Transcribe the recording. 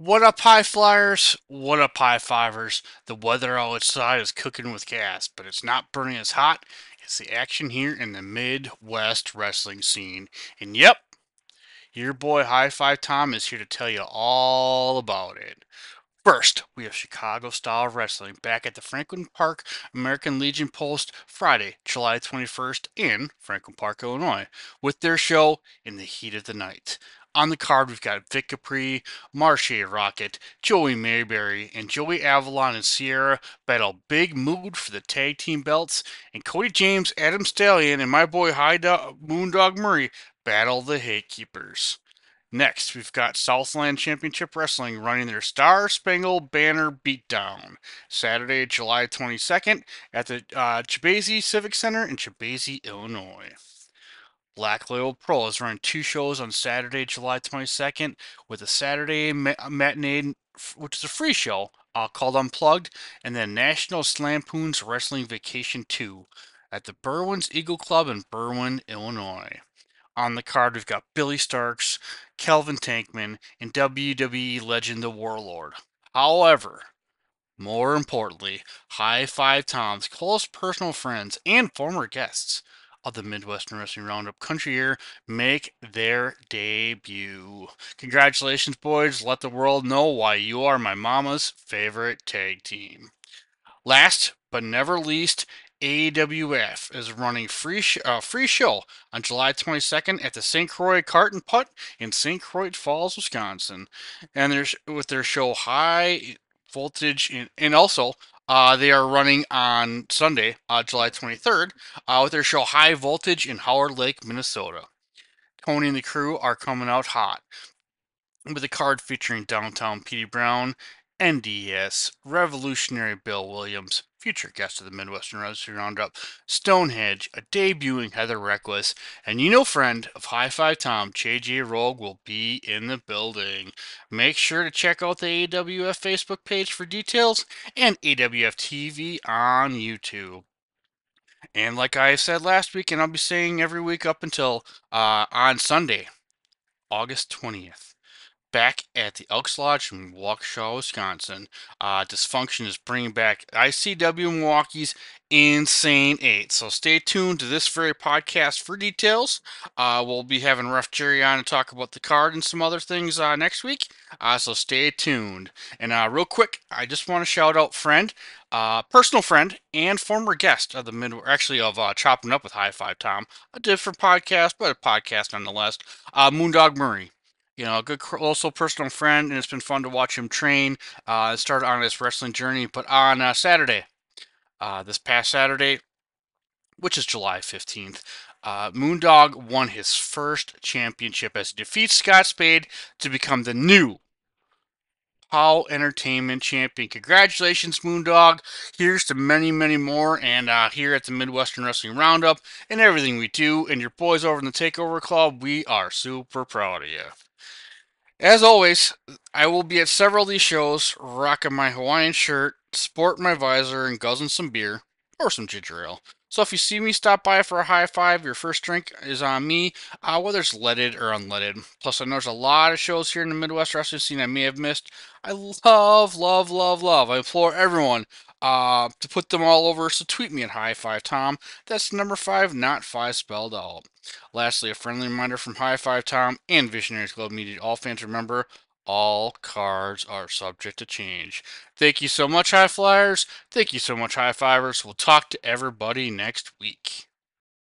What up, high flyers? What up, high fivers? The weather outside is cooking with gas, but it's not burning as hot. It's the action here in the Midwest wrestling scene. And yep, your boy High Five Tom is here to tell you all about it. First, we have Chicago Style Wrestling back at the Franklin Park American Legion Post Friday, July 21st in Franklin Park, Illinois, with their show In the Heat of the Night. On the card, we've got Vic Capri, Marshe Rockett, Joey Mayberry, and Joey Avalon and Sierra battle Big Mood for the tag team belts, and Cody James, Adam Stallion, and my boy High Do- Moondog Murray battle the Hate Keepers. Next, we've got Southland Championship Wrestling running their Star Spangled Banner Beatdown Saturday, July 22nd at the uh, Civic Center in Chebanse, Illinois. Black Label Pro is running two shows on Saturday, July 22nd, with a Saturday matinee, which is a free show uh, called Unplugged, and then National Slampoons Wrestling Vacation 2 at the Berwyn's Eagle Club in Berwyn, Illinois. On the card, we've got Billy Starks, Calvin Tankman, and WWE legend The Warlord. However, more importantly, High Five Tom's close personal friends and former guests of the Midwestern Wrestling Roundup Country Year make their debut. Congratulations, boys. Let the world know why you are my mama's favorite tag team. Last but never least, AWF is running free sh- uh, free show on July 22nd at the St. Croix Cart and Putt in St. Croix Falls, Wisconsin, and there's with their show High Voltage in, and also uh, they are running on Sunday, uh, July 23rd, uh, with their show High Voltage in Howard Lake, Minnesota. Tony and the crew are coming out hot with a card featuring Downtown Petey Brown, NDS, Revolutionary Bill Williams, future guest of the Midwestern Wrestling Roundup, Stonehenge, a debuting Heather Reckless, and you know, friend of High Five Tom, JJ Rogue will be in the building. Make sure to check out the AWF Facebook page for details and AWF TV on YouTube. And like I said last week, and I'll be saying every week up until uh, on Sunday, August 20th back at the Elks Lodge in Waukesha, Wisconsin. Uh, Dysfunction is bringing back ICW Milwaukee's Insane 8. So stay tuned to this very podcast for details. Uh, we'll be having Rough Jerry on to talk about the card and some other things uh, next week. Uh, so stay tuned. And uh, real quick, I just want to shout out friend, uh, personal friend, and former guest of the mid, actually of Chopping Up with High Five Tom, a different podcast, but a podcast nonetheless. Moondog Murray you know, a good, also personal friend, and it's been fun to watch him train. Uh, started on his wrestling journey, but on uh, Saturday, uh, this past Saturday, which is July 15th, uh, Moondog won his first championship as he defeats Scott Spade to become the new POW Entertainment Champion. Congratulations, Moondog. Here's to many, many more. And uh, here at the Midwestern Wrestling Roundup and everything we do, and your boys over in the Takeover Club, we are super proud of you. As always, I will be at several of these shows, rocking my Hawaiian shirt, sporting my visor, and guzzling some beer or some ginger ale. So if you see me stop by for a high five, your first drink is on me, uh, whether it's leaded or unleaded. Plus, I know there's a lot of shows here in the Midwest wrestling scene I may have missed. I love, love, love, love. I implore everyone uh, to put them all over. So tweet me at High Five Tom. That's number five, not five spelled out. Lastly, a friendly reminder from High Five Tom and Visionaries Global Media. All fans remember, all cards are subject to change. Thank you so much, High Flyers. Thank you so much, High Fivers. We'll talk to everybody next week.